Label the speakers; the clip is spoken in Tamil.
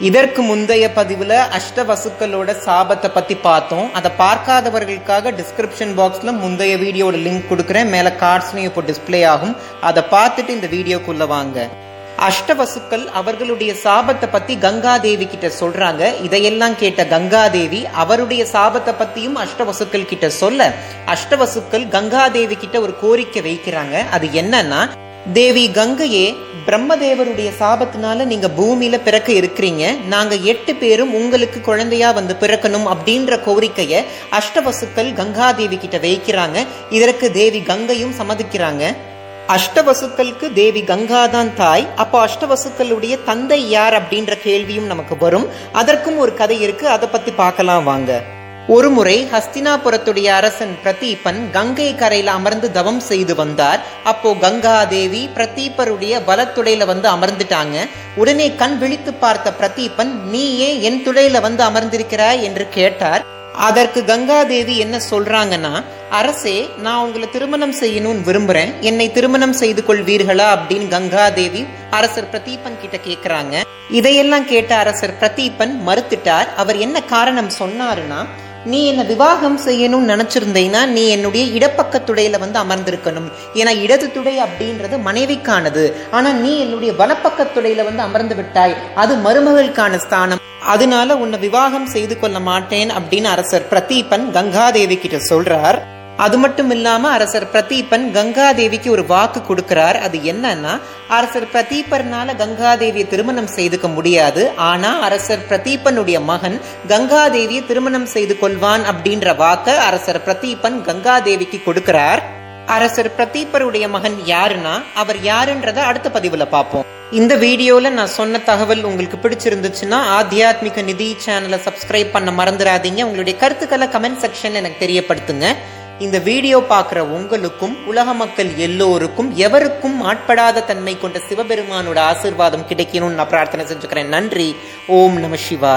Speaker 1: இதற்கு முந்தைய பதிவுல அஷ்டவசுக்களோட சாபத்தை பற்றி பார்த்தோம். அதை பார்க்காதவர்களுக்காக டிஸ்கிரிப்ஷன் பாக்ஸில் முந்தைய வீடியோட லிங்க் கொடுக்குறேன். மேல கார்ட்ஸ்லையும் இப்போ டிஸ்பிளே ஆகும். அதை பார்த்துட்டு இந்த வீடியோக்குள்ளே வாங்க. அஷ்டவசுக்கள் அவர்களுடைய சாபத்தை பத்தி கங்காதேவி கிட்ட சொல்றாங்க. இதையெல்லாம் கேட்ட கங்காதேவி அவருடைய சாபத்தை பத்தியும் அஷ்டவசுக்கள் கிட்ட சொல்ல அஷ்டவசுக்கள் கங்காதேவி கிட்ட ஒரு கோரிக்கை வைக்கிறாங்க. அது என்னன்னா தேவி கங்கையே பிரம்மதேவருடைய சாபத்தினால நீங்க பூமியில பிறக்க இருக்கிறீங்க. நாங்க எட்டு பேரும் உங்களுக்கு குழந்தையா வந்து பிறக்கணும் அப்படின்ற கோரிக்கைய அஷ்டவசுக்கள் கங்காதேவி கிட்ட வைக்கிறாங்க. இதற்கு தேவி கங்கையும் சம்மதிக்கிறாங்க அஷ்டவசுக்களுக்கு தேவி கங்காதான் தாய். அப்போ அஷ்டவசுக்களுடைய தந்தை யார் அப்படின்ற கேள்வியும் நமக்கு வரும். அதற்கும் ஒரு கதை இருக்கு. அதை பத்தி பார்க்கலாம் வாங்க. ஒருமுறை ஹஸ்தினாபுரத்துடைய அரசன் பிரதீபன் கங்கை கரையில அமர்ந்து தவம் செய்து வந்தார். அப்போ கங்காதேவி பிரதீபருடைய வலத்துடையில வந்து அமர்ந்துட்டாங்க. உடனே கண் விழித்து பார்த்த பிரதீபன் நீ ஏன் என் துடையில வந்து அமர்ந்திருக்கிறாய்? என்று கேட்டார். அதற்கு கங்காதேவி என்ன சொல்றாங்கன்னா அரசே நான் உங்களை திருமணம் செய்யணும்னு விரும்புறேன். என்னை திருமணம் செய்து கொள்வீர்களா? அப்படின்னு கங்காதேவி அரசர் பிரதீபன் கிட்ட கேக்குறாங்க. இதையெல்லாம் கேட்ட அரசர் பிரதீபன் மறுத்துட்டார். அவர் என்ன காரணம் சொன்னாருன்னா நீ என்ன விவாகம் செய்யணும்னு நினச்சிருந்தீங்கன்னா நீ என்னுடைய இடப்பக்கத்துடையில வந்து அமர்ந்திருக்கணும். ஏன்னா இடது துடை அப்படின்றது மனைவிக்கானது. ஆனா நீ என்னுடைய வலப்பக்கத்துடையில வந்து அமர்ந்து விட்டாய். அது மருமகளுக்கான ஸ்தானம். அதனால உன்னை விவாகம் செய்து கொள்ள மாட்டேன் அப்படின்னு அரசர் பிரதீபன் கங்காதேவி கிட்ட சொல்றார். அது மட்டும் இல்லாம அரசர் பிரதீபன் கங்காதேவிக்கு ஒரு வாக்கு கொடுக்கிறார். அது என்னன்னா அரசர் பிரதீபர்னால கங்காதேவியை திருமணம் செய்துக்க முடியாது. ஆனா அரசர் பிரதீபனுடைய மகன் கங்காதேவியை திருமணம் செய்து கொள்வான் அப்படின்ற வாக்க அரசர் பிரதீபன் கங்காதேவிக்கு கொடுக்கிறார். அரசர் பிரதீபருடைய மகன் யாருன்னா அவர் யாருன்றத அடுத்த பதிவுல பார்ப்போம். இந்த வீடியோல நான் சொன்ன தகவல் உங்களுக்கு பிடிச்சிருந்துச்சுன்னா ஆத்தியாத்மிக நிதி சேனலை சப்ஸ்கிரைப் பண்ண மறந்துடாதீங்க. உங்களுடைய கருத்துக்களை கமெண்ட் செக்ஷன்ல எனக்கு தெரியப்படுத்துங்க. இந்த வீடியோ பார்க்குற உங்களுக்கும் உலக மக்கள் எல்லோருக்கும் எவருக்கும் ஆட்படாத தன்மை கொண்ட சிவபெருமானோட ஆசிர்வாதம் கிடைக்கணும்னு நான் பிரார்த்தனை செஞ்சுக்கிறேன். நன்றி. ஓம் நம சிவாய்.